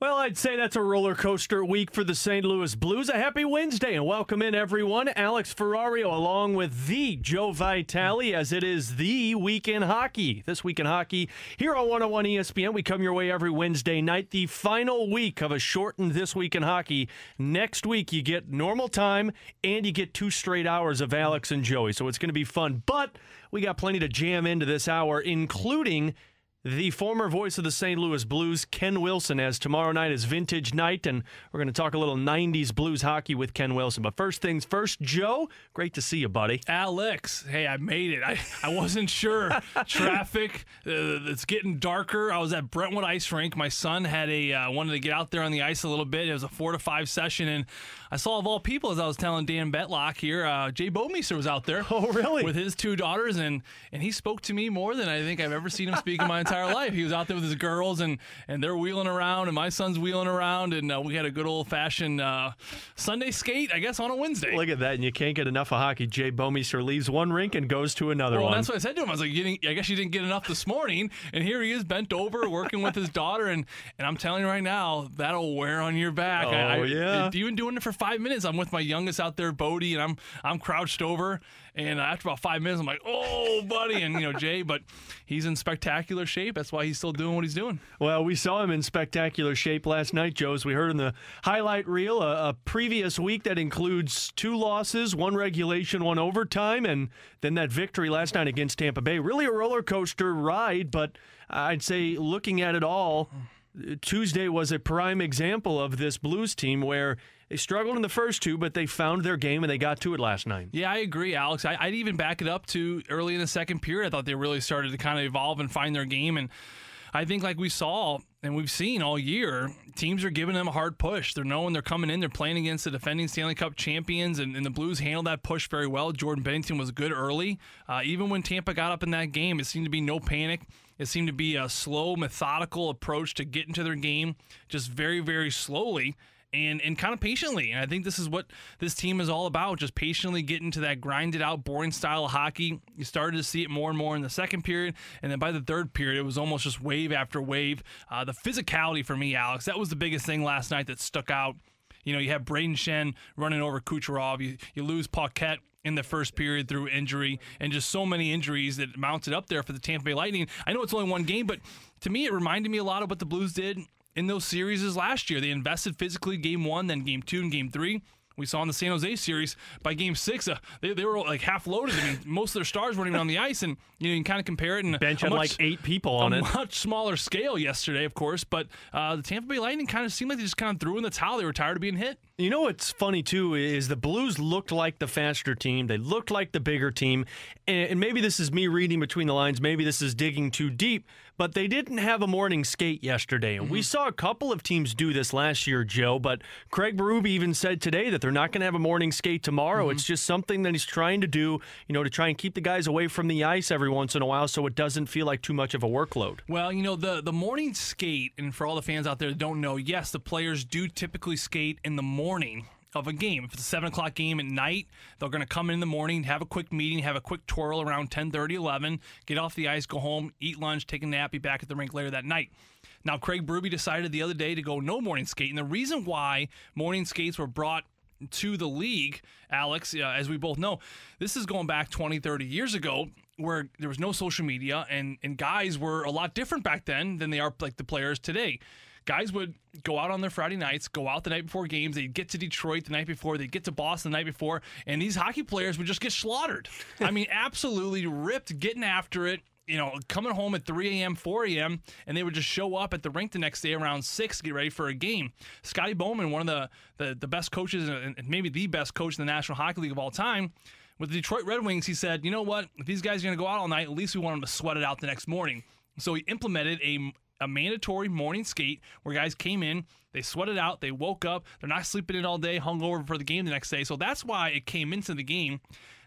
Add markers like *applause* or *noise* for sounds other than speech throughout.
Well, I'd say that's a roller coaster week for the St. Louis Blues. A happy Wednesday and welcome in everyone. Alex Ferrario along with the Joe Vitale as it is the week in hockey. This week in hockey here on 101 ESPN. We come your way every Wednesday night, the final week of a shortened This Week in Hockey. Next week you get normal time and you get two straight hours of Alex and Joey. So it's going to be fun. But we got plenty to jam into this hour, including the former voice of the St. Louis Blues, Ken Wilson, as tomorrow night is vintage night, and we're going to talk a little 90s Blues hockey with Ken Wilson. But first things first, Joe, great to see you, buddy. Alex, hey, I made it. I, I wasn't sure. *laughs* Traffic, uh, it's getting darker. I was at Brentwood Ice Rink. My son had a uh, wanted to get out there on the ice a little bit. It was a four to five session, and I saw of all people, as I was telling Dan Betlock here, uh, Jay Bouwmeester was out there. *laughs* Oh, really? With his two daughters, and and he spoke to me more than I think I've ever seen him speak in my *laughs* entire life. He was out there with his girls, and and they're wheeling around, and my son's wheeling around, and uh, we had a good old fashioned uh, Sunday skate, I guess, on a Wednesday. Look at that, and you can't get enough of hockey. Jay Bouwmeester leaves one rink and goes to another well, one. that's what I said to him. I was like, I guess you didn't get enough this morning, and here he is bent over working with his daughter, and and I'm telling you right now, that'll wear on your back. Oh, I, I, yeah. Even doing it for five minutes, I'm with my youngest out there, Bodie, and I'm I'm crouched over, and after about five minutes, I'm like, oh, buddy, and you know Jay, but he's in spectacular shape. That's why he's still doing what he's doing. Well, we saw him in spectacular shape last night, Joe. As we heard in the highlight reel, a, a previous week that includes two losses, one regulation, one overtime, and then that victory last night against Tampa Bay. Really a roller coaster ride, but I'd say looking at it all, Tuesday was a prime example of this Blues team where they struggled in the first two, but they found their game and they got to it last night. Yeah, I agree, Alex. I, would even back it up to early in the second period. I thought they really started to kind of evolve and find their game. And I think, like we saw and we've seen all year, teams are giving them a hard push. They're knowing they're coming in, they're playing against the defending Stanley Cup champions, and, and the Blues handled that push very well. Jordan Binnington was good early. Uh, even when Tampa got up in that game, it seemed to be no panic. It seemed to be a slow, methodical approach to get into their game, just very, very slowly and and kind of patiently. And I think this is what this team is all about, just patiently getting to that grinded out, boring style of hockey. You started to see it more and more in the second period, and then by the third period, it was almost just wave after wave. Uh, the physicality for me, Alex, that was the biggest thing last night that stuck out. You know, you have Brayden Schenn running over Kucherov. You, you lose Paquette in the first period through injury and just so many injuries that mounted up there for the Tampa Bay Lightning. I know it's only one game, but to me, it reminded me a lot of what the Blues did in those series last year. They invested physically game one, then game two and game three. We saw in the San Jose series by game six, uh, they, they were like half loaded. I mean, *laughs* most of their stars weren't even on the ice, and you, know, you can kind of compare it. And bench had like eight people on a it. much smaller scale yesterday, of course. But uh, the Tampa Bay Lightning kind of seemed like they just kind of threw in the towel. They were tired of being hit. You know what's funny too is the Blues looked like the faster team. They looked like the bigger team, and maybe this is me reading between the lines. Maybe this is digging too deep but they didn't have a morning skate yesterday. And mm-hmm. we saw a couple of teams do this last year, Joe, but Craig Berube even said today that they're not going to have a morning skate tomorrow. Mm-hmm. It's just something that he's trying to do, you know, to try and keep the guys away from the ice every once in a while so it doesn't feel like too much of a workload. Well, you know, the the morning skate, and for all the fans out there that don't know, yes, the players do typically skate in the morning of a game. If it's a seven o'clock game at night, they're going to come in, the morning, have a quick meeting, have a quick twirl around 10, 30, 11, get off the ice, go home, eat lunch, take a nap, be back at the rink later that night. Now, Craig Berube decided the other day to go no morning skate. And the reason why morning skates were brought to the league, Alex, uh, as we both know, this is going back 20, 30 years ago where there was no social media and, and guys were a lot different back then than they are like the players today guys would go out on their Friday nights, go out the night before games. They'd get to Detroit the night before. They'd get to Boston the night before. And these hockey players would just get slaughtered. I mean, *laughs* absolutely ripped, getting after it. You know, coming home at 3 a.m., 4 a.m., and they would just show up at the rink the next day around 6 to get ready for a game. Scotty Bowman, one of the, the, the best coaches, and maybe the best coach in the National Hockey League of all time, with the Detroit Red Wings, he said, you know what? If these guys are going to go out all night, at least we want them to sweat it out the next morning. So he implemented a a mandatory morning skate where guys came in, they sweated out, they woke up, they're not sleeping in all day, hung over for the game the next day. So that's why it came into the game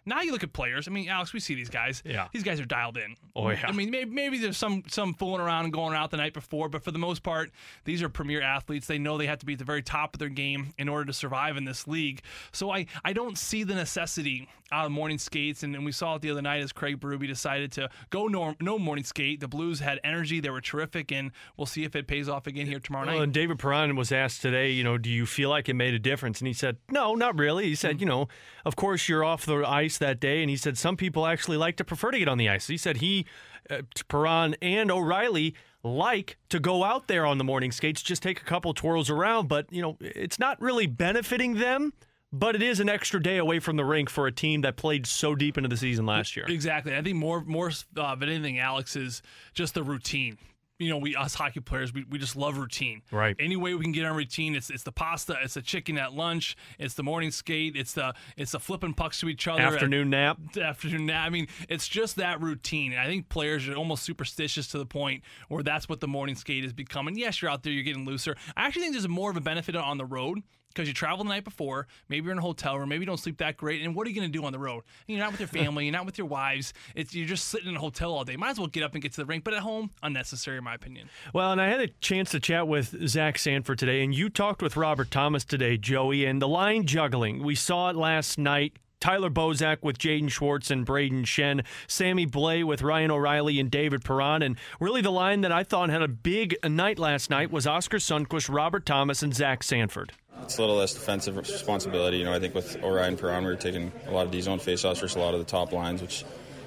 Now you look at players. I mean, Alex, we see these guys. Yeah. These guys are dialed in. Oh, yeah. I mean, maybe, maybe there's some some fooling around and going out the night before, but for the most part, these are premier athletes. They know they have to be at the very top of their game in order to survive in this league. So I, I don't see the necessity out of morning skates. And, and we saw it the other night as Craig Berube decided to go no, no morning skate. The Blues had energy. They were terrific. And we'll see if it pays off again here tomorrow night. Well, and David Perron was asked today, you know, do you feel like it made a difference? And he said, no, not really. He said, mm-hmm. you know, of course you're off the ice that day. And he said some people actually like to prefer to get on the ice. He said he, uh, Perron and O'Reilly like to go out there on the morning skates, just take a couple twirls around. But, you know, it's not really benefiting them. But it is an extra day away from the rink for a team that played so deep into the season last year. Exactly. I think more more uh, than anything, Alex is just the routine. You know, we us hockey players, we, we just love routine. Right. Any way we can get our routine, it's it's the pasta, it's the chicken at lunch, it's the morning skate, it's the it's the flipping pucks to each other. Afternoon nap. Afternoon nap. I mean, it's just that routine. And I think players are almost superstitious to the point where that's what the morning skate is becoming. Yes, you're out there, you're getting looser. I actually think there's more of a benefit on the road because you travel the night before. Maybe you're in a hotel room. Maybe you don't sleep that great. And what are you going to do on the road? You're not with your *laughs* family. you're not with your wives. It's you're just sitting in a hotel all day. Might as well get up and get to the rink. But at home, unnecessary, in my opinion. Well, and I had a chance to chat with Zach Sanford today, and you talked with Robert Thomas today, Joey, and the line juggling. We saw it last night. Tyler Bozak with Jaden Schwartz and Brayden Schenn, Sammy Blais with Ryan O'Reilly and David Perron. And really, the line that I thought had a big night last night was Oscar Sundqvist, Robert Thomas, and Zach Sanford. It's a little less defensive responsibility. You know, I think with Orion Perron, we were taking a lot of D zone faceoffs versus a lot of the top lines, which,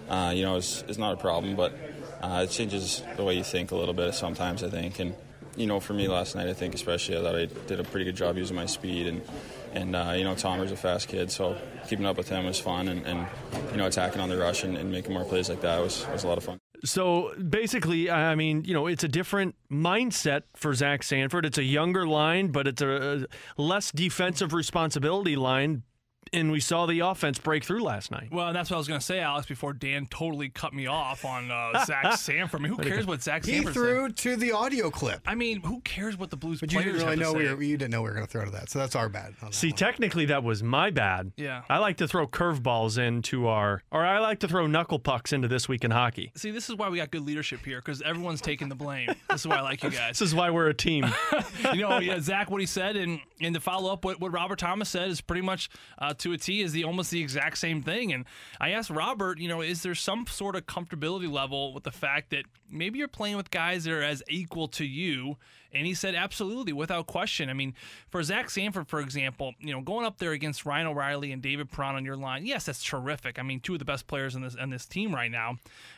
uh, you know, is, is not a problem, but uh, it changes the way you think a little bit sometimes, I think. And, you know, for me last night, I think especially I thought I did a pretty good job using my speed. And, and uh, you know, Tomer's a fast kid, so keeping up with him was fun. And, and you know, attacking on the rush and, and making more plays like that was, was a lot of fun. So basically, I mean, you know, it's a different mindset for Zach Sanford. It's a younger line, but it's a, less defensive responsibility line. And we saw the offense break through last night. Well, that's what I was going to say, Alex, before Dan totally cut me off on uh, *laughs* Zach Sanford. I mean, who cares what Zach Sanford He Sanford threw said? to the audio clip. I mean, who cares what the Blues But you players didn't really have know to we were, you didn't know we were going to throw to that, so that's our bad. that See, one. technically, that was my bad. Yeah. I like to throw curveballs into our, or I like to throw knuckle pucks into this week in hockey. See, this is why we got good leadership here because everyone's taking the blame. This is why I like you guys. *laughs* This is why we're a team. *laughs* you know, yeah, Zach, what he said, and and to follow up what, what Robert Thomas said is pretty much uh, Uh, to a T is the almost the exact same thing. And I asked Robert, you know, is there some sort of comfortability level with the fact that maybe you're playing with guys that are as equal to you? And he said, absolutely, without question. I mean, for Zach Sanford, for example, you know, going up there against Ryan O'Reilly and David Perron on your line, yes, that's terrific. I mean, two of the best players in this in this team right now.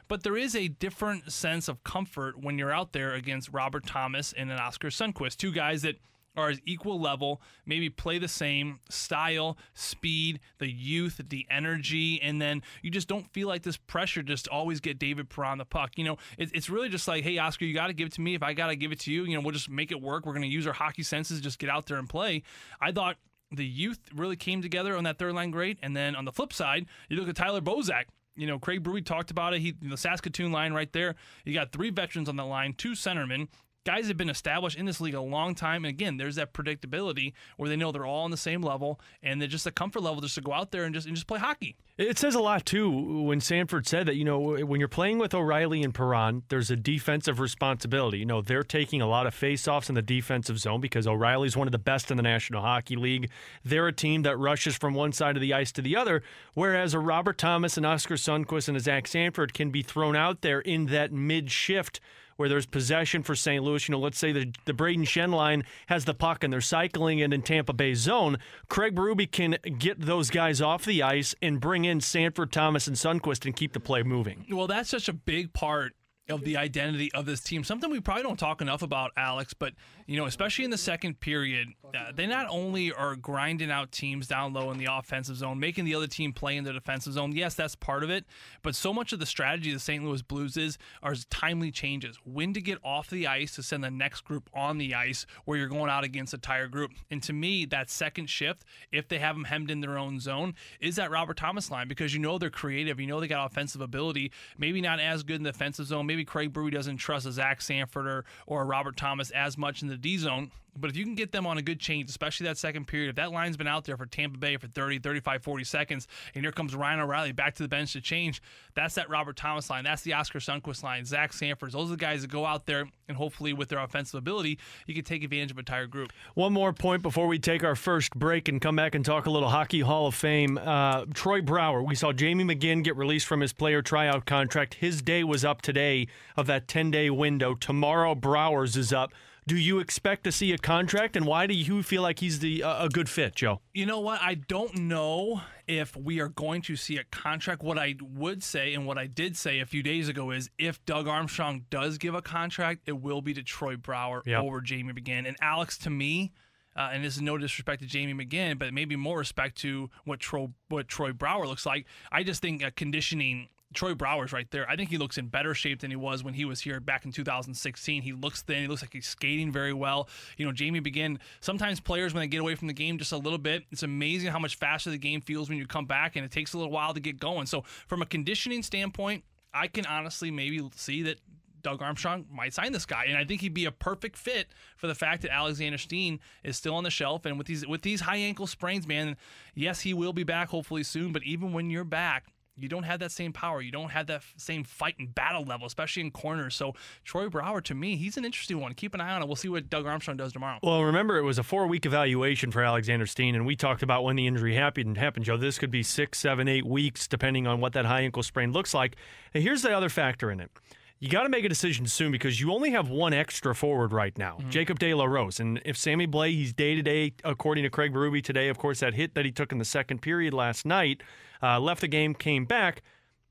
But there is a different sense of comfort when you're out there against Robert Thomas and an Oscar Sundqvist, two guys that are at equal level, maybe play the same style, speed, the youth, the energy, and then you just don't feel like this pressure just always get David Perron the puck. You know, it, it's really just like, hey, Oscar, you got to give it to me. If I got to give it to you, you know, we'll just make it work. We're going to use our hockey senses, just get out there and play. I thought the youth really came together on that third line great. And then on the flip side, you look at Tyler Bozak. You know, Craig Berube talked about it. He the Saskatoon line right there. You got three veterans on the line, two centermen. Guys have been established in this league a long time. And again, there's that predictability where they know they're all on the same level and they're just a comfort level just to go out there and just and just play hockey. It says a lot too when Sanford said that, you know, when you're playing with O'Reilly and Perron, there's a defensive responsibility. You know, they're taking a lot of faceoffs in the defensive zone because O'Reilly's one of the best in the National Hockey League. They're a team that rushes from one side of the ice to the other, whereas a Robert Thomas and Oscar Sundqvist and a Zach Sanford can be thrown out there in that mid shift where there's possession for St. Louis. You know, let's say the, the Brayden Schenn line has the puck and they're cycling it in Tampa Bay zone. Craig Berube can get those guys off the ice and bring in Sanford, Thomas, and Sundqvist and keep the play moving. Well, that's such a big part of the identity of this team. Something we probably don't talk enough about, Alex, but you know, especially in the second period, uh, they not only are grinding out teams down low in the offensive zone, making the other team play in the defensive zone. Yes, that's part of it, but so much of the strategy of the St. Louis Blues is are timely changes. When to get off the ice to send the next group on the ice where you're going out against a tire group. And to me, that second shift, if they have them hemmed in their own zone, is that Robert Thomas line because you know they're creative, you know they got offensive ability, maybe not as good in the defensive zone, maybe maybe Craig Berube doesn't trust a Zach Sanford or, or Robert Thomas as much in the D zone. But if you can get them on a good change, especially that second period, if that line's been out there for Tampa Bay for 30, 35, 40 seconds, and here comes Ryan O'Reilly back to the bench to change, that's that Robert Thomas line. That's the Oscar Sundqvist line. Zach Sanford. Those are the guys that go out there and hopefully with their offensive ability, you can take advantage of an entire group. One more point before we take our first break and come back and talk a little Hockey Hall of Fame. Uh, Troy Brouwer, We saw Jamie McGinn get released from his player tryout contract. His day was up today of that 10 day window. Tomorrow, Brouwer's is up. Do you expect to see a contract, and why do you feel like he's the uh, a good fit, Joe? You know what? I don't know if we are going to see a contract. What I would say, and what I did say a few days ago, is if Doug Armstrong does give a contract, it will be to Troy Brouwer Yep. over Jamie McGinn. And Alex, to me, uh, and this is no disrespect to Jamie McGinn, but maybe more respect to what Troy what Troy Brouwer looks like. I just think uh, conditioning. Troy Brouwer's right there. I think he looks in better shape than he was when he was here back in 2016. He looks thin. He looks like he's skating very well. You know, Jamie McGinn. Sometimes players, when they get away from the game just a little bit, it's amazing how much faster the game feels when you come back, and it takes a little while to get going. So, from a conditioning standpoint, I can honestly maybe see that Doug Armstrong might sign this guy, and I think he'd be a perfect fit for the fact that Alexander Steen is still on the shelf. And with these with these high ankle sprains, man, yes, he will be back hopefully soon. But even when you're back, you don't have that same power. You don't have that f- same fight and battle level, especially in corners. So Troy Brouwer, to me, he's an interesting one. Keep an eye on it. We'll see what Doug Armstrong does tomorrow. Well, remember, it was a four week evaluation for Alexander Steen, and we talked about when the injury happened, happened, Joe. This could be six, seven, eight weeks, depending on what that high ankle sprain looks like. And here's the other factor in it. You got to make a decision soon because you only have one extra forward right now, Jacob De La Rose. And if Sammy Blais, he's day to day, according to Craig Berube today, of course, that hit that he took in the second period last night, uh, left the game, came back.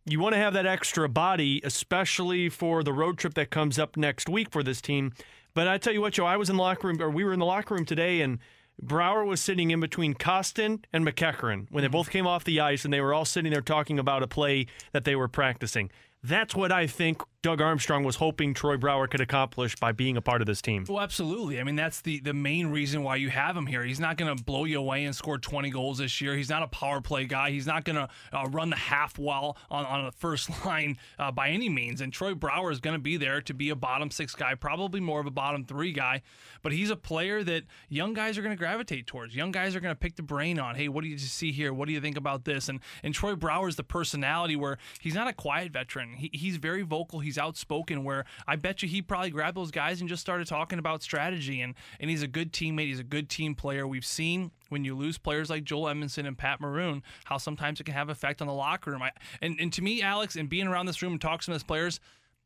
You want to have that extra body, especially for the road trip that comes up next week for this team. But I tell you what, Joe, I was in the locker room, or we were in the locker room today, and Brouwer was sitting in between Kostin and MacEachern when they both came off the ice, and they were all sitting there talking about a play that they were practicing. That's what I think Doug Armstrong was hoping Troy Brouwer could accomplish by being a part of this team. Well, absolutely. I mean, that's the the main reason why you have him here. He's not going to blow you away and score 20 goals this year. He's not a power play guy. He's not going to uh, run the half wall on, on the first *laughs* line uh, by any means. And Troy Brouwer is going to be there to be a bottom six guy, probably more of a bottom three guy. But he's a player that young guys are going to gravitate towards. Young guys are going to pick the brain on. Hey, what do you see here? What do you think about this? And and Troy Brouwer is the personality where he's not a quiet veteran. He, he's very vocal. He's outspoken. Where I bet you he probably grabbed those guys and just started talking about strategy. And and he's a good teammate. He's a good team player. We've seen when you lose players like Joel Edmundson and Pat Maroon, how sometimes it can have effect on the locker room. I, and and to me, Alex, and being around this room and talking to those players.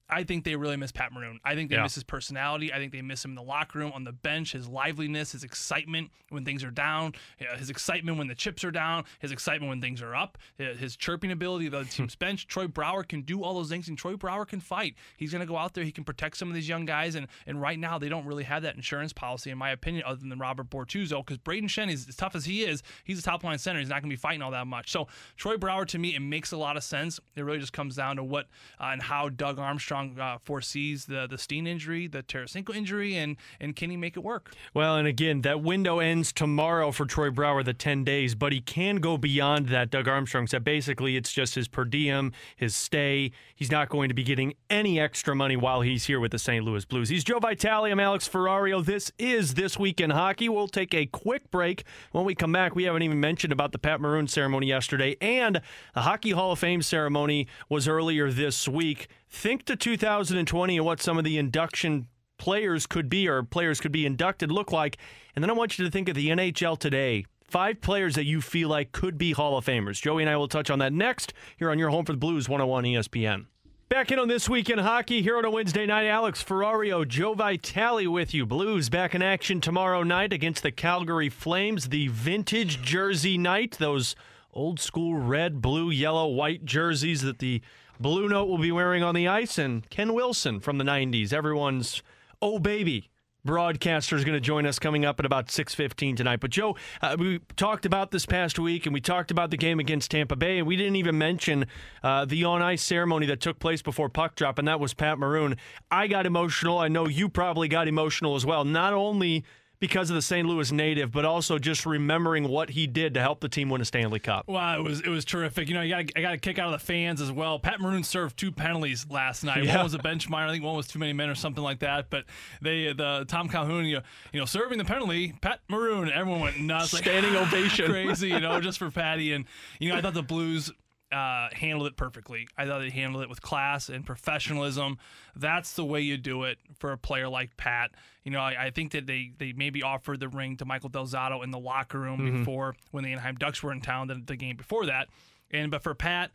I think they really miss Pat Maroon. I think they Yeah. miss his personality. I think they miss him in the locker room, on the bench, his liveliness, his excitement when things are down, his excitement when the chips are down, his excitement when things are up, his chirping ability of the other *laughs* team's bench. Troy Brouwer can do all those things, and Troy Brouwer can fight. He's going to go out there. He can protect some of these young guys, and and right now they don't really have that insurance policy, in my opinion, other than Robert Bortuzzo, because Brayden Schenn is as tough as he is. He's a top line center. He's not going to be fighting all that much. So Troy Brouwer, to me, it makes a lot of sense. It really just comes down to what uh, and how Doug Armstrong uh, foresees the the Steen injury, the Tarasenko injury, and and can he make it work? Well, and again, that window ends tomorrow for Troy Brouwer, the 10 days, but he can go beyond that. Doug Armstrong said basically it's just his per diem, his stay. He's not going to be getting any extra money while he's here with the St. Louis Blues. He's Joe Vitale. I'm Alex Ferrario. This is This Week in Hockey. We'll take a quick break. When we come back, we haven't even mentioned about the Pat Maroon ceremony yesterday, and the Hockey Hall of Fame ceremony was earlier this week. Think to 2020 and what some of the induction players could be or players could be inducted look like. And then I want you to think of the NHL today. Five players that you feel like could be Hall of Famers. Joey and I will touch on that next here on your home for the Blues 101 ESPN. Back in on this week in hockey here on a Wednesday night. Alex Ferrario, Joe Vitale with you. Blues back in action tomorrow night against the Calgary Flames. The vintage jersey night. Those old school red, blue, yellow, white jerseys that the Blue Note will be wearing on the ice. And Ken Wilson from the 90s. Everyone's oh baby broadcaster is going to join us coming up at about 6.15 tonight but joe uh, we talked about this past week and we talked about the game against tampa bay and we didn't even mention uh, the on-ice ceremony that took place before puck drop and that was pat maroon i got emotional i know you probably got emotional as well not only because of the St. Louis native, but also just remembering what he did to help the team win a Stanley Cup. Wow, it was it was terrific. You know, you got I got a kick out of the fans as well. Pat Maroon served two penalties last night. Yeah. One was a bench minor, I think one was too many men or something like that. But they the Tom Calhoun, you know, you know, serving the penalty, Pat Maroon, everyone went nuts, like, Standing *laughs* ovation. crazy, you know, just for Patty. And you know, I thought the Blues uh, handled it perfectly. I thought they handled it with class and professionalism. That's the way you do it for a player like Pat. You know, I, I think that they they maybe offered the ring to Michael Del Zotto in the locker room before when the Anaheim Ducks were in town the, the game before that. And but for Pat,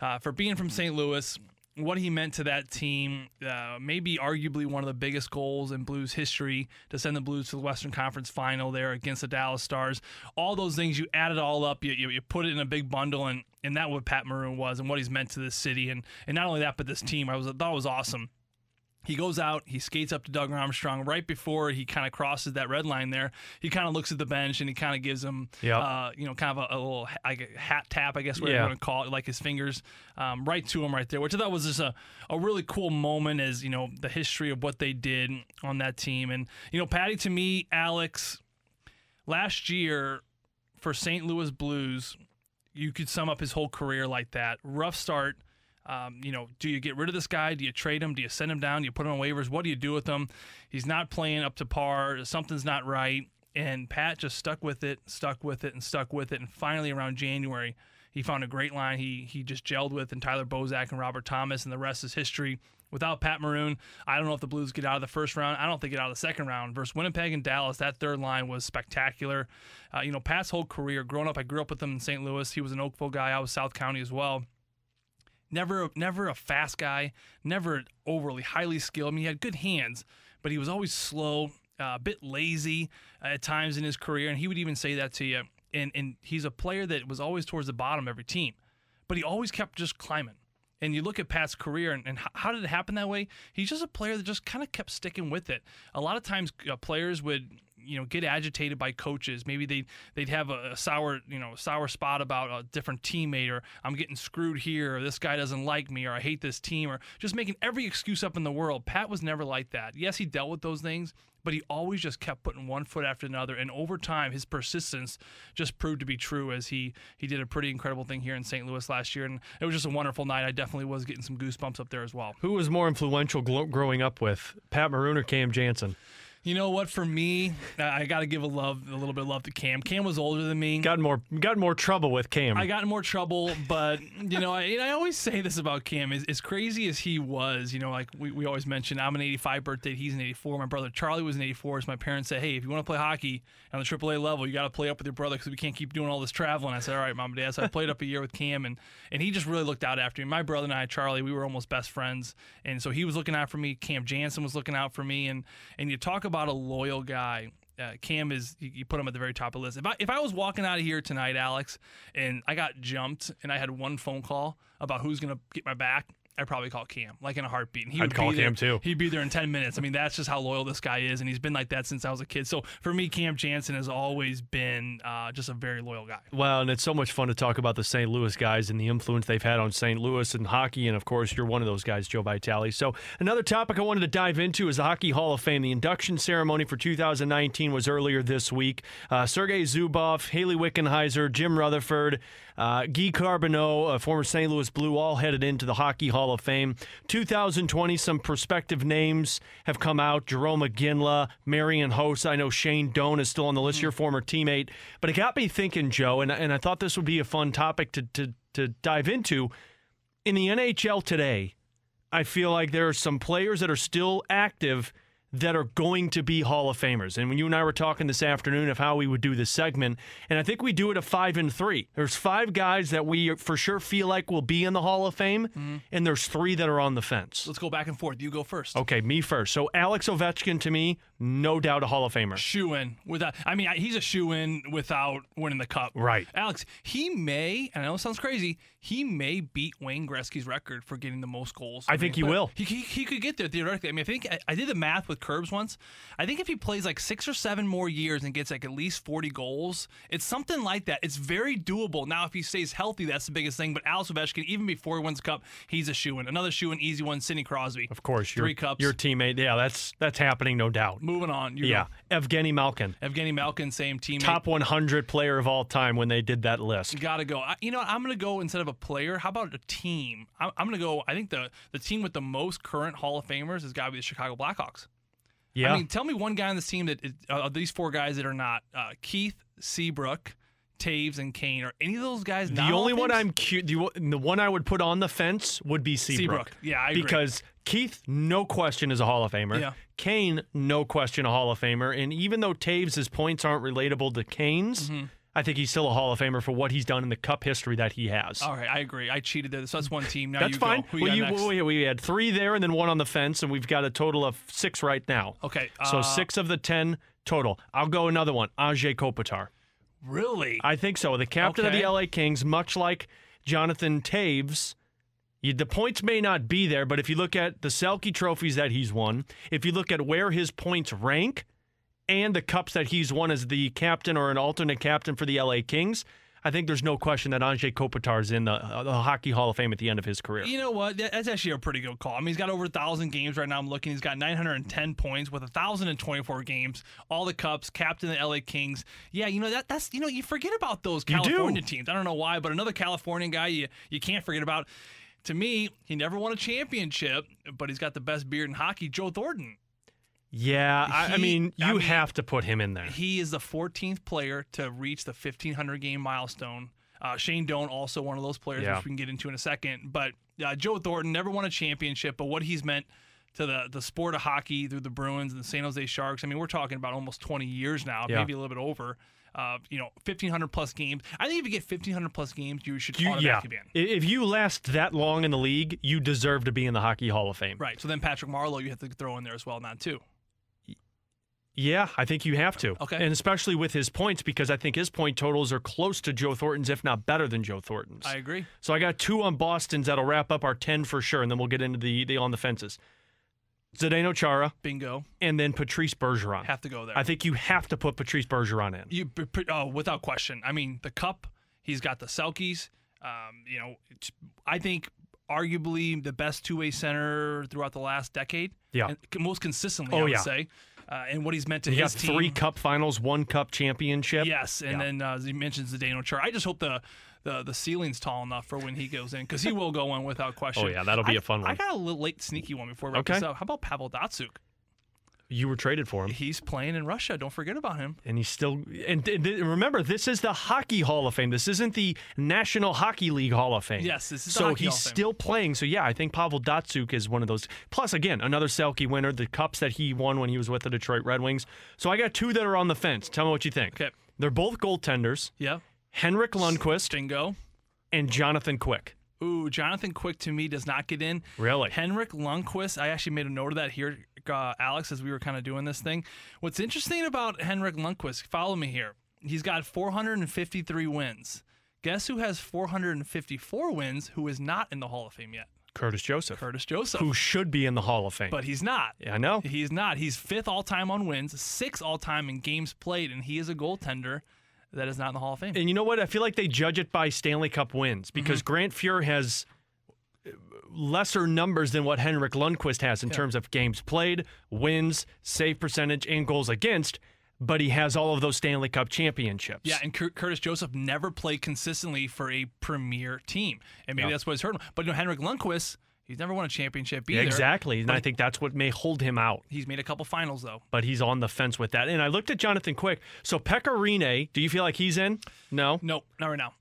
uh, for being from St. Louis, what he meant to that team, uh, maybe arguably one of the biggest goals in Blues history to send the Blues to the Western Conference Final there against the Dallas Stars. All those things, you add it all up, you, you, you put it in a big bundle, and and that what Pat Maroon was and what he's meant to this city, and and not only that, but this team. I was I thought was awesome. He goes out, he skates up to Doug Armstrong right before he kind of crosses that red line there. He kind of looks at the bench and he kind of gives him, Yep. uh, you know, kind of a, a little like a hat tap, I guess, whatever Yeah. you want to call it, like his fingers um, right to him right there, which I thought was just a, a really cool moment as, you know, the history of what they did on that team. And, you know, Patty, to me, Alex, last year for St. Louis Blues, you could sum up his whole career like that. Rough start. Um, you know, do you get rid of this guy? Do you trade him? Do you send him down? Do you put him on waivers? What do you do with him? He's not playing up to par. Something's not right. And Pat just stuck with it, stuck with it, and stuck with it. And finally, around January, he found a great line. He he just gelled with and Tyler Bozak and Robert Thomas, and the rest is history. Without Pat Maroon, I don't know if the Blues get out of the first round. I don't think get out of the second round. Versus Winnipeg and Dallas, that third line was spectacular. Uh, you know, Pat's whole career, growing up, I grew up with him in St. Louis. He was an Oakville guy. I was South County as well never never a fast guy, never overly highly skilled. I mean, he had good hands, but he was always slow, uh, a bit lazy at times in his career, and he would even say that to you. And and he's a player that was always towards the bottom of every team, but he always kept just climbing. And you look at Pat's career, and, and how did it happen that way? He's just a player that just kind of kept sticking with it. A lot of times, uh, players would you know get agitated by coaches. Maybe they they'd have a, a sour you know sour spot about a different teammate, or I'm getting screwed here, or this guy doesn't like me, or I hate this team, or just making every excuse up in the world. Pat was never like that. Yes, he dealt with those things, but he always just kept putting one foot after another. And over time, his persistence just proved to be true as he he did a pretty incredible thing here in St. Louis last year, and it was just a wonderful night. I definitely was getting some goosebumps up there as well. Who was more influential glo- growing up with, Pat Maroon or Cam Janssen? You know what? For me, I got to give a love, a little bit of love to Cam. Cam was older than me. Got more got more trouble with Cam. I got in more trouble, but you know, I, and I always say this about Cam: as, as crazy as he was, you know, like we, we always mention, I'm an '85 birthday, he's an '84. My brother Charlie was an '84. So my parents said, "Hey, if you want to play hockey on the AAA level, you got to play up with your brother because we can't keep doing all this traveling." I said, "All right, mom and dad." So I played up a year with Cam, and and he just really looked out after me. My brother and I, Charlie, we were almost best friends, and so he was looking out for me. Cam Janssen was looking out for me, and and you talk about a loyal guy. Uh, Cam is you, put him at the very top of the list. If I if I was walking out of here tonight, Alex, and I got jumped and I had one phone call about who's gonna get my back, I'd probably call Cam like in a heartbeat. And he I'd would call be there- Cam, too. He'd be there in ten minutes. I mean, that's just how loyal this guy is, and he's been like that since I was a kid. So for me, Cam Janssen has always been uh, just a very loyal guy. Well, and it's so much fun to talk about the St. Louis guys and the influence they've had on St. Louis and hockey. And of course, you're one of those guys, Joe Vitale. So, another topic I wanted to dive into is the Hockey Hall of Fame. The induction ceremony for 2019 was earlier this week. Uh, Sergei Zubov, Hayley Wickenheiser, Jim Rutherford, uh, Guy Carbonneau, a former St. Louis Blue, all headed into the Hockey Hall of Fame. 2020, some prospective names have come out Jarome Iginla, Marian Hossa. I know Shane Doan is still on the list, mm-hmm. your former teammate. But it got me thinking, Joe, and, and I thought this would be a fun topic to, to, to dive into. In the NHL today, I feel like there are some players that are still active that are going to be Hall of Famers. And when you and I were talking this afternoon of how we would do this segment, and I think we do it at five and three. There's five guys that we for sure feel like will be in the Hall of Fame, mm-hmm. and there's three that are on the fence. Let's go back and forth. You go first. Okay, me first. So Alex Ovechkin to me, no doubt a Hall of Famer. shoe in without. I mean, he's a shoe in without winning the cup. Right. Alex. He may, and I know it sounds crazy. He may beat Wayne Gretzky's record for getting the most goals. I think he will. He, he, he could get there theoretically. I mean, I think I, I did the math with Curbs once. I think if he plays like six or seven more years and gets like at least forty goals, it's something like that. It's very doable. Now, if he stays healthy, that's the biggest thing. But Alex Ovechkin, even before he wins the cup, he's a shoe in. Another shoe in, easy one. Sidney Crosby. Of course, your, three cups. your teammate. Yeah, that's that's happening, no doubt. Moving on. You Yeah, go. Evgeny Malkin, Evgeny Malkin, same team. top 100 player of all time when they did that list. Got to go. I, you know. I'm going to go instead of a player. How about a team? I'm, I'm going to go. I think the the team with the most current Hall of Famers has got to be the Chicago Blackhawks. Yeah, I mean, tell me one guy on this team that is, uh, of these four guys that are not uh, Keith, Seabrook, Toews, and Kane. Are any of those guys? the only one I'm cu- the, the one I would put on the fence would be Seabrook. Seabrook. Yeah, I agree. because Keith, no question, is a Hall of Famer. Yeah. Kane, no question, a Hall of Famer. And even though Toews' points aren't relatable to Kane's, Mm-hmm. I think he's still a Hall of Famer for what he's done in the Cup history that he has. All right, I agree. I cheated there. So that's one team. Now That's you fine. Go. Who you well, you, we, we had three there and then one on the fence, and we've got a total of six right now. Okay. So uh, six of the ten total. I'll go another one. Anze Kopitar. Really? I think so. The captain Okay. of the LA Kings, much like Jonathan Taves, the points may not be there, but if you look at the Selke trophies that he's won, if you look at where his points rank, and the cups that he's won as the captain or an alternate captain for the LA Kings, I think there's no question that Anze Kopitar is in the, uh, the Hockey Hall of Fame at the end of his career. You know what? That's actually a pretty good call. I mean, he's got over a thousand games right now. I'm looking. He's got 910 points with 1,024 games, all the cups, captain of the LA Kings. Yeah, you know that that's you know you forget about those. California teams. I don't know why, but another Californian guy you you can't forget about. To me, he never won a championship, but he's got the best beard in hockey. Joe Thornton. Yeah, I, I mean, you I mean- have to put him in there. He is the 14th player to reach the 1,500 game milestone. Uh, Shane Doan, also one of those players, Yeah. which we can get into in a second. But uh, Joe Thornton never won a championship, but what he's meant to the, the sport of hockey through the Bruins and the San Jose Sharks, I mean, we're talking about almost 20 years now, Yeah. maybe a little bit over. Uh, you know, 1,500 plus games. I think if you get 1,500 plus games, you should You, yeah, automatically I- be in. if you last that long in the league, you deserve to be in the Hockey Hall of Fame. Right. So then Patrick Marleau, you have to throw in there as well not too. Yeah, I think you have to. Okay. And especially with his points, because I think his point totals are close to Joe Thornton's, if not better than Joe Thornton's. I agree. so I got two on Boston's that'll wrap up our 10 for sure, and then we'll get into the, the on the fences. Zdeno Chara Bingo. and then Patrice Bergeron. Have to go there. I think you have to put Patrice Bergeron in. You, oh, without question. I mean, the cup. He's got the Selkes. Um, you know, it's, I think arguably the best two-way center throughout the last decade. Yeah. and most consistently. Oh, I would yeah. say, uh, and what he's meant to He his got team. three cup finals, one cup championship. Yes, and Yeah. then uh, as he mentions Zdeno Chara. I just hope the. The, the ceiling's tall enough for when he goes in because he will go in without oh, question. Oh, yeah, that'll be I- a fun one. I got a little late sneaky one before we wrap Okay. this up. How about Pavel Datsyuk? You were traded for him. He's playing in Russia. Don't forget about him. and he's still and, remember this is the hockey hall of fame this isn't the national hockey league hall of fame Yes, this is so he's Hall of Fame. still playing so yeah i think pavel datsyuk is one of those plus again another selke winner the cups that he won when he was with the detroit red wings so i got two that are on the fence tell me what you think Okay. they're both goaltenders Yeah. Henrik lundqvist Bingo. and jonathan quick Ooh, Jonathan Quick to me does not get in. Really? Henrik Lundqvist, I actually made a note of that here, uh, Alex, as we were kind of doing this thing. What's interesting about Henrik Lundqvist, follow me here. He's got 453 wins. Guess who has 454 wins who is not in the Hall of Fame yet? curtis joseph Curtis Joseph. who should be in the hall of fame but he's not. yeah, i know He's not. He's fifth all time on wins, sixth all time in games played, and he is a goaltender that is not in the Hall of Fame. And you know what? I feel like they judge it by Stanley Cup wins because Mm-hmm. Grant Fuhr has uh, lesser numbers than what Henrik Lundqvist has in terms of games played, wins, save percentage, and goals against. But he has all of those Stanley Cup championships. Yeah, and Cur- Curtis Joseph never played consistently for a premier team, and maybe Yeah. that's what has hurt him. But you know, Henrik Lundqvist, he's never won a championship either. exactly. And I think that's what may hold him out. he's made a couple finals though. But he's on the fence with that. And I looked at Jonathan Quick. So Pekka Rinne, do you feel like he's in? No. Nope, not right now.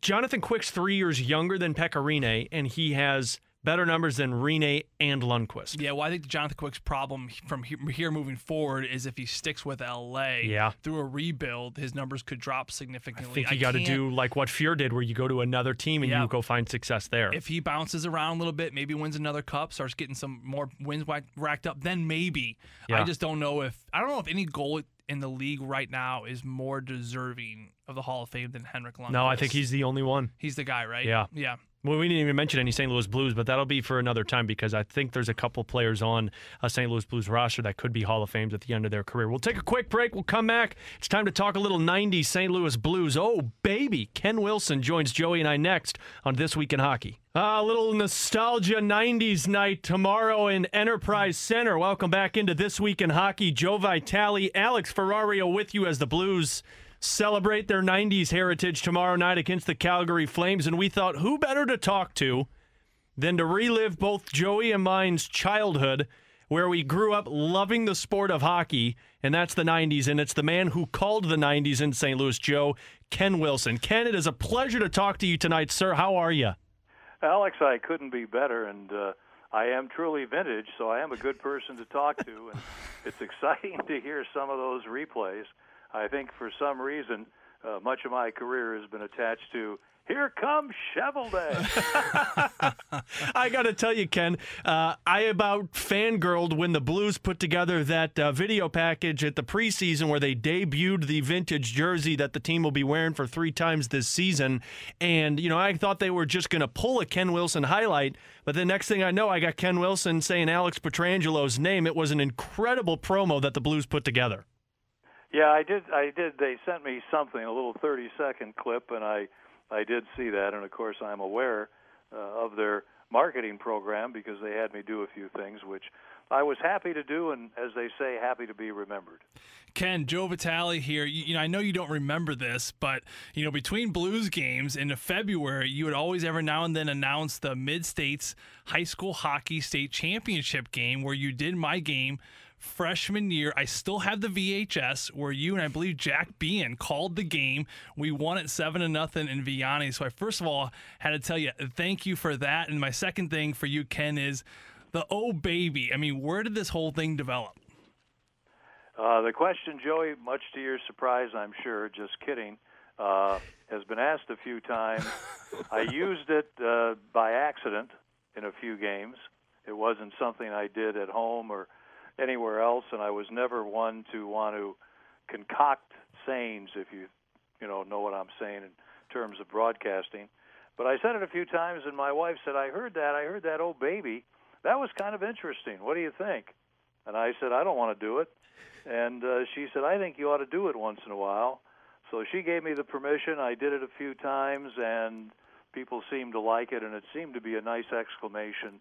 Jonathan Quick's three years younger than Pekka Rinne, and he has better numbers than Rinne and Lundqvist. Yeah, well, I think Jonathan Quick's problem from here moving forward is if he sticks with LA Yeah. through a rebuild, his numbers could drop significantly. I think you got to do like what Fuhr did, where you go to another team and Yeah. you go find success there. If he bounces around a little bit, maybe wins another cup, starts getting some more wins racked up, then maybe. I just don't know if I don't know if any goal in the league right now is more deserving of the Hall of Fame than Henrik Lundqvist. no, I think he's the only one. he's the guy, right? Yeah. yeah. Well, we didn't even mention any St. Louis Blues, but that'll be for another time because I think there's a couple players on a St. Louis Blues roster that could be Hall of Fames at the end of their career. We'll take a quick break. We'll come back. It's time to talk a little 90s St. Louis Blues. Oh, baby. Ken Wilson joins Joey and I next on This Week in Hockey. A little nostalgia 90s night tomorrow in Enterprise Center. Welcome back into This Week in Hockey. Joe Vitale, Alex Ferrario with you as the Blues celebrate their 90s heritage tomorrow night against the Calgary Flames. And we thought, who better to talk to than to relive both Joey and mine's childhood, where we grew up loving the sport of hockey, and that's the 90s. And it's the man who called the 90s in St. Louis, Joe, Ken Wilson. Ken, it is a pleasure to talk to you tonight, sir. How are you? Alex, I couldn't be better, and uh, I am truly vintage, so I am a good person to talk to, and *laughs* it's exciting to hear some of those replays. I think for some reason, uh, much of my career has been attached to here comes Shovel Day. *laughs* I got to tell you, Ken, uh, I about fangirled when the Blues put together that uh, video package at the preseason where they debuted the vintage jersey that the team will be wearing for three times this season. And, you know, I thought they were just going to pull a Ken Wilson highlight. But the next thing I know, I got Ken Wilson saying Alex Pietrangelo's name. It was an incredible promo that the Blues put together. Yeah, I did. I did. They sent me something, a little 30-second clip, and I, I did see that. And of course, I'm aware uh, of their marketing program because they had me do a few things, which I was happy to do, and as they say, happy to be remembered. Ken, Joe Vitale here. You, you, know, I know you don't remember this, but you know, between Blues games in February, you would always every now and then announce the Mid States High School Hockey State Championship game, where you did my game freshman year. I still have the VHS where you and I believe Jack Bean called the game. We won it seven to nothing in Vianney. So I first of all had to tell you thank you for that. And my second thing for you, Ken, is the oh baby. I mean, where did this whole thing develop? Uh, the question, Joey, much to your surprise, I'm sure, just kidding, uh, has been asked a few times. *laughs* I used it uh, by accident in a few games. It wasn't something I did at home or anywhere else, and I was never one to want to concoct sayings, if you you know know what I'm saying in terms of broadcasting. But I said it a few times, and my wife said, "I heard that. I heard that. Oh, baby, that was kind of interesting. What do you think?" And I said, "I don't want to do it." And uh, she said, "I think you ought to do it once in a while." So she gave me the permission. I did it a few times, and people seemed to like it, and it seemed to be a nice exclamation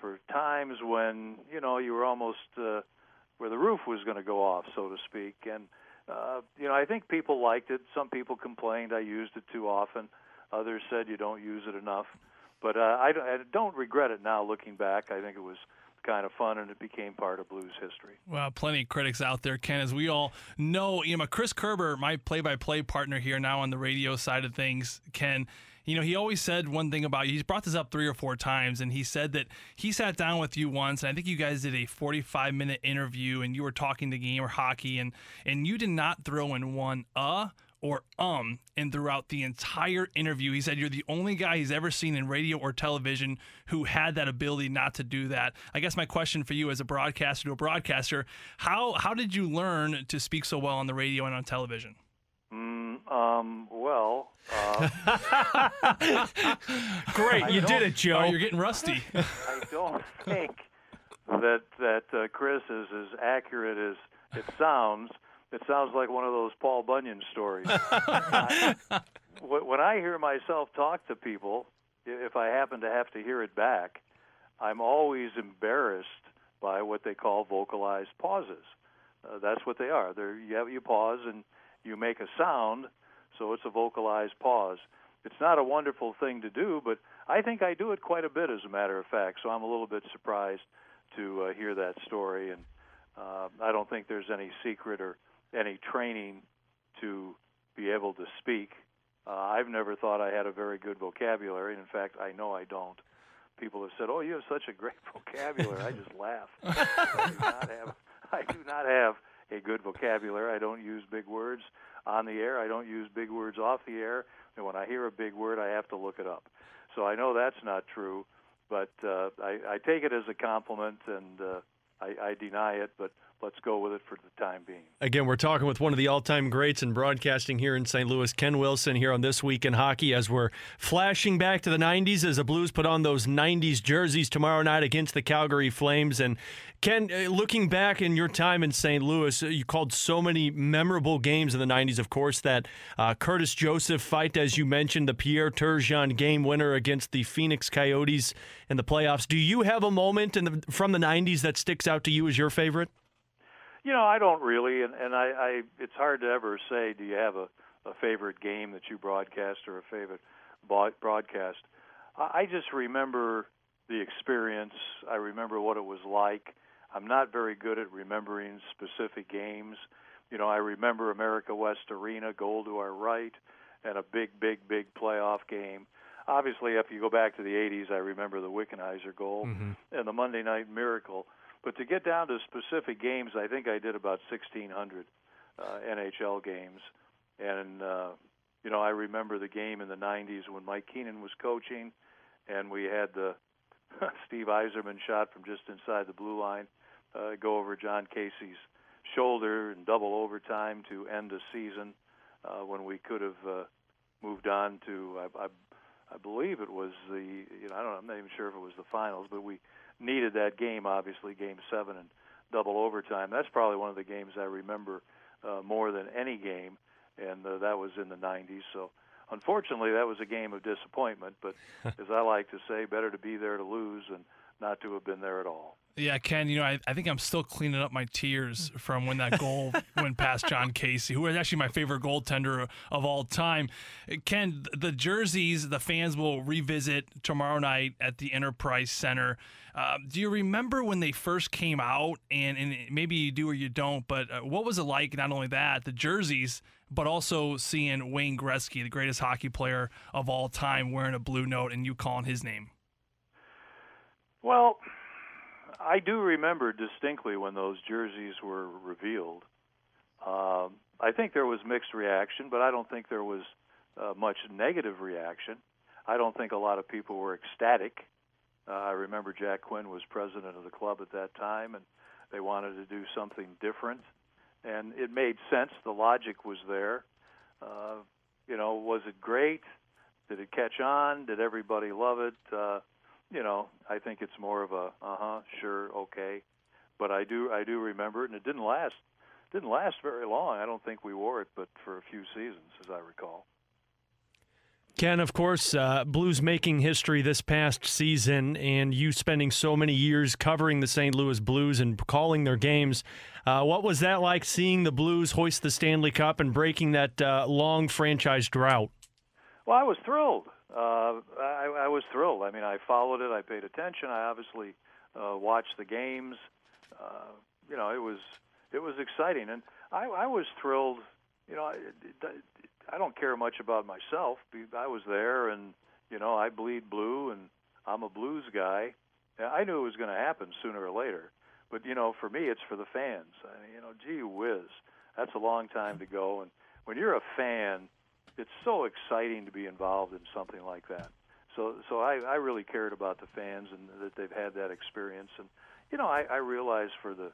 for times when you know you were almost uh, where the roof was going to go off, so to speak. And uh, you know, I think people liked it. Some people complained I used it too often. Others said you don't use it enough. But uh, I, I don't regret it now, looking back. I think it was kind of fun, and it became part of blues history. Well, plenty of critics out there, Ken, as we all know. You know, Chris Kerber, my play-by-play partner here now on the radio side of things, Ken you know, he always said one thing about you. He's brought this up three or four times, and he said that he sat down with you once, and I think you guys did a 45 minute interview, and you were talking the game or hockey, and and you did not throw in one uh or um and throughout the entire interview he said you're the only guy he's ever seen in radio or television who had that ability not to do that i guess my question for you as a broadcaster to a broadcaster how how did you learn to speak so well on the radio and on television um, well uh, *laughs* Great, you did it, Joe. Oh, you're getting rusty. *laughs* I don't think that that uh, Chris is as accurate as it sounds. It sounds like one of those Paul Bunyan stories. *laughs* I, when I hear myself talk to people, if I happen to have to hear it back, I'm always embarrassed by what they call vocalized pauses. Uh, that's what they are. They're, you, have, you pause and you make a sound so it's a vocalized pause. It's not a wonderful thing to do, but I think I do it quite a bit, as a matter of fact. So I'm a little bit surprised to uh, hear that story, and uh, I don't think there's any secret or any training to be able to speak. Uh, I've never thought I had a very good vocabulary, in fact, I know I don't. People have said, "Oh, you have such a great *laughs* vocabulary." I just laugh. I do not have. I do not have a good vocabulary. I don't use big words on the air. I don't use big words off the air. And when I hear a big word, I have to look it up. So I know that's not true, but uh, I, I take it as a compliment, and uh, I, I deny it. But let's go with it for the time being. Again, we're talking with one of the all time greats in broadcasting here in St. Louis, Ken Wilson, here on This Week in Hockey, as we're flashing back to the 90s as the Blues put on those 90s jerseys tomorrow night against the Calgary Flames. And Ken, uh, looking back in your time in St. Louis, uh, you called so many memorable games in the 90s. Of course, that uh, Curtis Joseph fight, as you mentioned, the Pierre Turgeon game winner against the Phoenix Coyotes in the playoffs. Do you have a moment the, from the 90s that sticks out to you as your favorite? You know, I don't really, and, and I, I it's hard to ever say. Do you have a, a favorite game that you broadcast or a favorite broadcast? I, I just remember the experience. I remember what it was like. I'm not very good at remembering specific games. You know, I remember America West Arena, goal to our right, and a big, big, big playoff game. Obviously, if you go back to the 80s, I remember the Wickenheiser goal mm-hmm. and the Monday Night Miracle. But to get down to specific games, I think I did about 1,600 uh, NHL games. And, uh, you know, I remember the game in the 90s when Mike Keenan was coaching, and we had the *laughs* Steve Yzerman shot from just inside the blue line uh, go over Jon Casey's shoulder in double overtime to end the season uh, when we could have uh, moved on to, I, I, I believe it was the, you know, I don't know, I'm not even sure if it was the finals, but we needed that game, obviously, game seven and double overtime. That's probably one of the games I remember uh, more than any game, and uh, that was in the 90s. So, unfortunately, that was a game of disappointment. But *laughs* as I like to say, better to be there to lose than not to have been there at all. Yeah, Ken, you know, I, I think I'm still cleaning up my tears from when that goal *laughs* went past Jon Casey, who is actually my favorite goaltender of all time. Ken, the jerseys, the fans will revisit tomorrow night at the Enterprise Center. Uh, do you remember when they first came out? And, and maybe you do or you don't, but uh, what was it like? Not only that, the jerseys, but also seeing Wayne Gretzky, the greatest hockey player of all time, wearing a blue note and you calling his name? Well, I do remember distinctly when those jerseys were revealed. Um, I think there was mixed reaction, but I don't think there was uh, much negative reaction. I don't think a lot of people were ecstatic. Uh, I remember Jack Quinn was president of the club at that time, and they wanted to do something different, and it made sense. The logic was there. Uh, you know, was it great? Did it catch on? Did everybody love it? Uh, you know, I think it's more of a uh huh, sure, okay. But I do I do remember it, and it didn't last didn't last very long. I don't think we wore it, but for a few seasons, as I recall. Ken, of course, uh, Blues making history this past season, and you spending so many years covering the St. Louis Blues and calling their games. Uh, what was that like seeing the Blues hoist the Stanley Cup and breaking that uh, long franchise drought? Well, I was thrilled uh, I, I was thrilled. I mean, I followed it. I paid attention. I obviously uh, watched the games. Uh, you know, it was it was exciting, and I, I was thrilled. You know, I, I don't care much about myself. I was there, and you know, I bleed blue, and I'm a blues guy. I knew it was going to happen sooner or later, but you know, for me, it's for the fans. I you know, gee whiz, that's a long time to go, and when you're a fan it's so exciting to be involved in something like that. So so I, I really cared about the fans and that they've had that experience. And you know I, I realized for the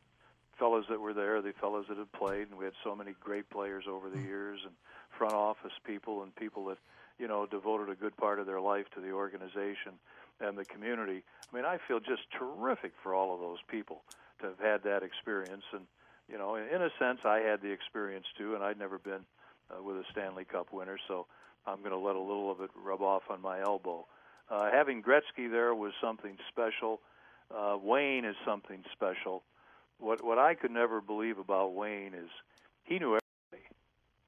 fellows that were there, the fellows that had played, and we had so many great players over the mm-hmm. years, and front office people and people that you know devoted a good part of their life to the organization and the community. I mean, I feel just terrific for all of those people to have had that experience. And you know, in a sense, I had the experience too, and I'd never been uh, with a Stanley Cup winner, so I'm going to let a little of it rub off on my elbow. Uh, having Gretzky there was something special. Uh, Wayne is something special. What what I could never believe about Wayne is he knew everybody.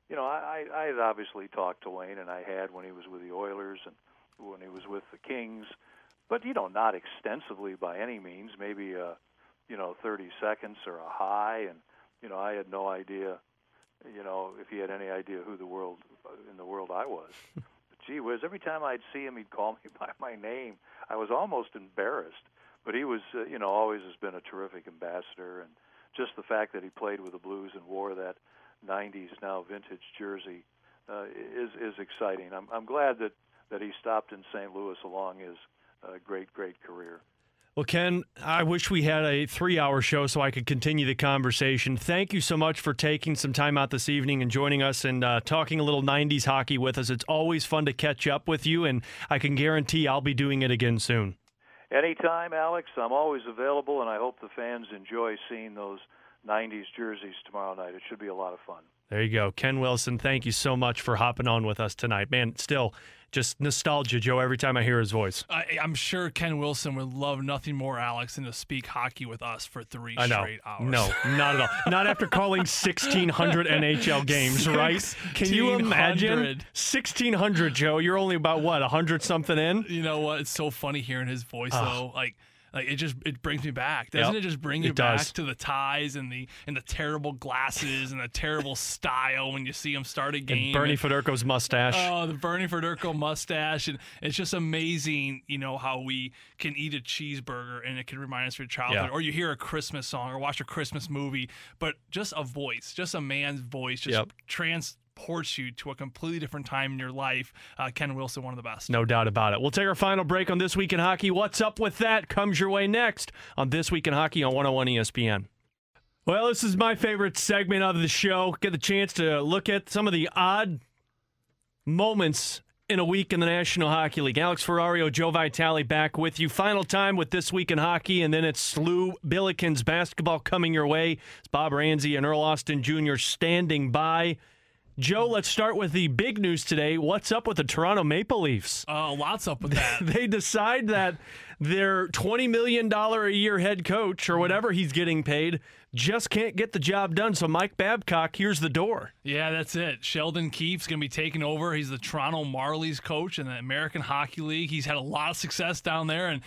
You know, I I had obviously talked to Wayne, and I had when he was with the Oilers and when he was with the Kings, but you know, not extensively by any means. Maybe a you know 30 seconds or a high, and you know, I had no idea you know, if he had any idea who the world in the world I was. *laughs* but gee whiz, every time I'd see him, he'd call *laughs* me by my name. I was almost embarrassed. But he was, uh, you know, always has been a terrific ambassador, and just the fact that he played with the Blues and wore that '90s now vintage jersey uh, is is exciting. I'm I'm glad that that he stopped in St. Louis along his uh, great great career. Well, Ken, I wish we had a three hour show so I could continue the conversation. Thank you so much for taking some time out this evening and joining us and uh, talking a little 90s hockey with us. It's always fun to catch up with you, and I can guarantee I'll be doing it again soon. Anytime, Alex. I'm always available, and I hope the fans enjoy seeing those 90s jerseys tomorrow night. It should be a lot of fun. There you go. Ken Wilson, thank you so much for hopping on with us tonight. Man, still just nostalgia, Joe, every time I hear his voice. I, I'm sure Ken Wilson would love nothing more, Alex, than to speak hockey with us for three I know. straight hours. No, *laughs* not at all. Not after calling 1,600 NHL games, right? Can you imagine? 1,600. 1,600, Joe. You're only about, what, 100 something in? You know what? It's so funny hearing his voice though. Like like it just it brings me back. Doesn't Yep, it just bring it you back does. to the ties and the and the terrible glasses and the terrible style when you see him start a game? And Bernie and- mustache. Oh, the Bernie Federko mustache, and it's just amazing, you know, how we can eat a cheeseburger and it can remind us of your childhood, Yeah. or you hear a Christmas song or watch a Christmas movie, but just a voice, just a man's voice, just Yep. Transports you to a completely different time in your life. Uh, Ken Wilson, one of the best. No doubt about it. We'll take our final break on This Week in Hockey. What's up with that comes your way next on This Week in Hockey on 101 ESPN. Well, this is my favorite segment of the show. Get the chance to look at some of the odd moments in a week in the National Hockey League. Alex Ferrario, Joe Vitale back with you. Final time with This Week in Hockey, and then it's Lou Billikens basketball coming your way. It's Bob Ramsey and Earl Austin Jr. standing by. Joe, let's start with the big news today. What's up with the Toronto Maple Leafs? Uh, lots up with that. *laughs* they decide that their $20 million a year head coach or whatever he's getting paid just can't get the job done. So Mike Babcock, here's the door. Yeah, that's it. Sheldon Keefe's going to be taking over. He's the Toronto Marlies coach in the American Hockey League. He's had a lot of success down there, and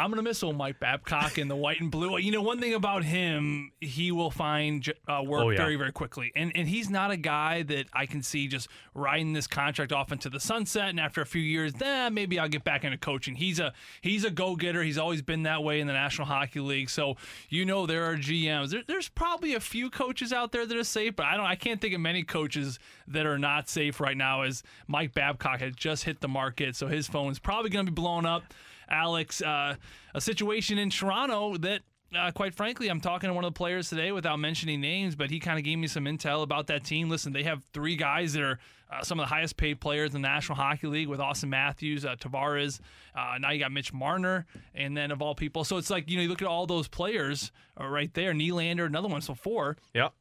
I'm going to miss old Mike Babcock in the white and blue. You know, one thing about him, he will find uh, work Oh, yeah. very, very quickly. And and he's not a guy that I can see just riding this contract off into the sunset. And after a few years, then maybe I'll get back into coaching. He's a he's a go getter. He's always been that way in the National Hockey League. So you know there are GMs. There, there's probably a few coaches out there that are safe, but I don't. I can't think of many coaches that are not safe right now. As Mike Babcock had just hit the market, so his phone's probably going to be blown up. Alex, uh, a situation in Toronto that uh, quite frankly, I'm talking to one of the players today without mentioning names, but he kind of gave me some intel about that team. Listen, they have three guys that are uh, some of the highest paid players in the National Hockey League with Auston Matthews, uh, Tavares. Uh, now you got Mitch Marner, and then of all people. So it's like, you know, you look at all those players uh, right there Nylander, another one, so four Yep.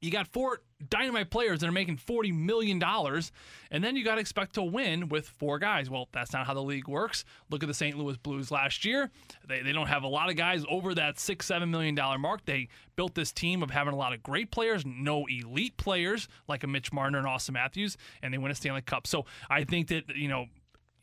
you got four dynamite players that are making $40 million, and then you got to expect to win with four guys. Well, that's not how the league works. Look at the St. Louis Blues last year. They, they don't have a lot of guys over that six, $7 million mark. They built this team of having a lot of great players, no elite players like a Mitch Marner and Auston Matthews, and they win a Stanley Cup. So I think that, you know,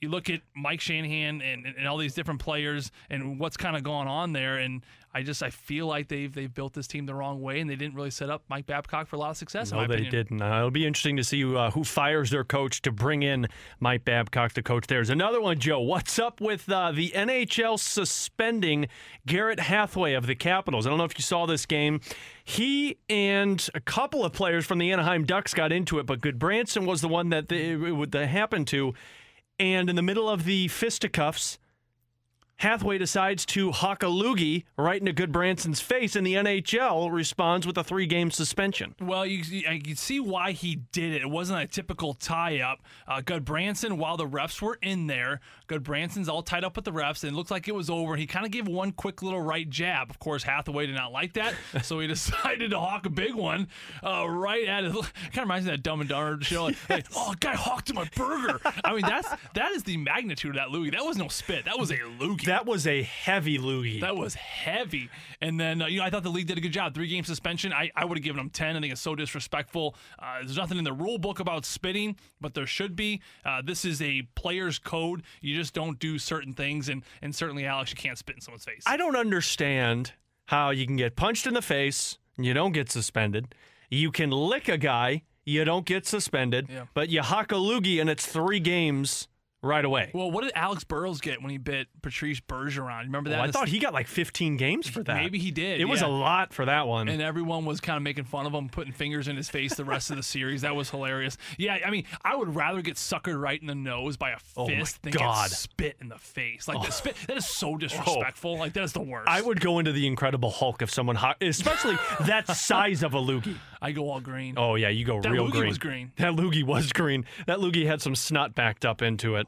you look at Mike Shanahan and, and all these different players and what's kind of going on there, and I just I feel like they've they've built this team the wrong way, and they didn't really set up Mike Babcock for a lot of success. No, they opinion. didn't. Uh, it'll be interesting to see uh, who fires their coach to bring in Mike Babcock to coach theirs. Another one, Joe. What's up with uh, the NHL suspending Garnet Hathaway of the Capitals? I don't know if you saw this game. He and a couple of players from the Anaheim Ducks got into it, but Gudbranson was the one that they, it would that happened to. And in the middle of the fisticuffs, Hathaway decides to hawk a loogie right into Gudbranson's face, and the NHL responds with a three-game suspension. Well, you can see why he did it. It wasn't a typical tie-up. Uh, Gudbranson, while the refs were in there, Gudbranson's all tied up with the refs, and it looked like it was over. He kind of gave one quick little right jab. Of course, Hathaway did not like that, *laughs* so he decided to hawk a big one uh, right at it. *laughs* Kind of reminds me of that Dumb and Dumber show. *laughs* Like, like, oh, a guy hawked him a burger. I mean, that's that is the magnitude of that loogie. That was no spit. That was a loogie. That was a heavy loogie. That was heavy. And then, uh, you know, I thought the league did a good job. Three game suspension. I, I would have given them 10. I think it's so disrespectful. Uh, there's nothing in the rule book about spitting, but there should be. Uh, this is a player's code. You just don't do certain things. And, and certainly, Alex, you can't spit in someone's face. I don't understand how you can get punched in the face, and you don't get suspended. You can lick a guy, you don't get suspended, Yeah. but you hawk a loogie and it's three games right away. Well, what did Alex Burrows get when he bit Patrice Bergeron? Remember oh, that? Well, I thought he got like 15 games for that. Maybe he did, It was a lot for that one. and everyone was kind of making fun of him, putting fingers in his face the rest of the series. That was hilarious. Yeah, I mean, I would rather get suckered right in the nose by a Oh fist than God. Oh. get spit in the face. Like the oh. spit, that is so oh. disrespectful. Like that is the worst. I would go into the Incredible Hulk if someone, ho- especially *laughs* that size of a loogie. I go all green. Oh yeah, you go That real loogie green. was green. That loogie was green. That loogie had some snot backed up into it.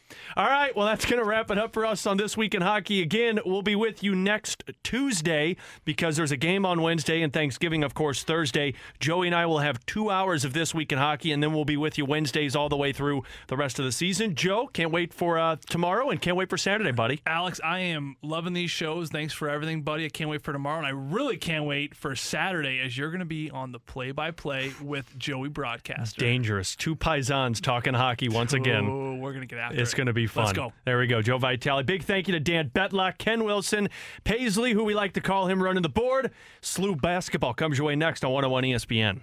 All right, well that's going to wrap it up for us on this week in hockey. Again, we'll be with you next Tuesday because there's a game on Wednesday and Thanksgiving, of course, Thursday. Joey and I will have two hours of this week in hockey, and then we'll be with you Wednesdays all the way through the rest of the season. Joe, can't wait for uh, tomorrow and can't wait for Saturday, buddy. Alex, I am loving these shows. Thanks for everything, buddy. I can't wait for tomorrow, and I really can't wait for Saturday as you're going to be on the play-by-play with Joey Broadcaster. Dangerous. Two paisans talking hockey once again. Oh, we're going to get after It's it. Going to be fun. Let's go. There we go. Joe Vitale. Big thank you to Dan Betlock, Ken Wilson, Paisley, who we like to call him running the board. SLU basketball comes your way next on 101 ESPN.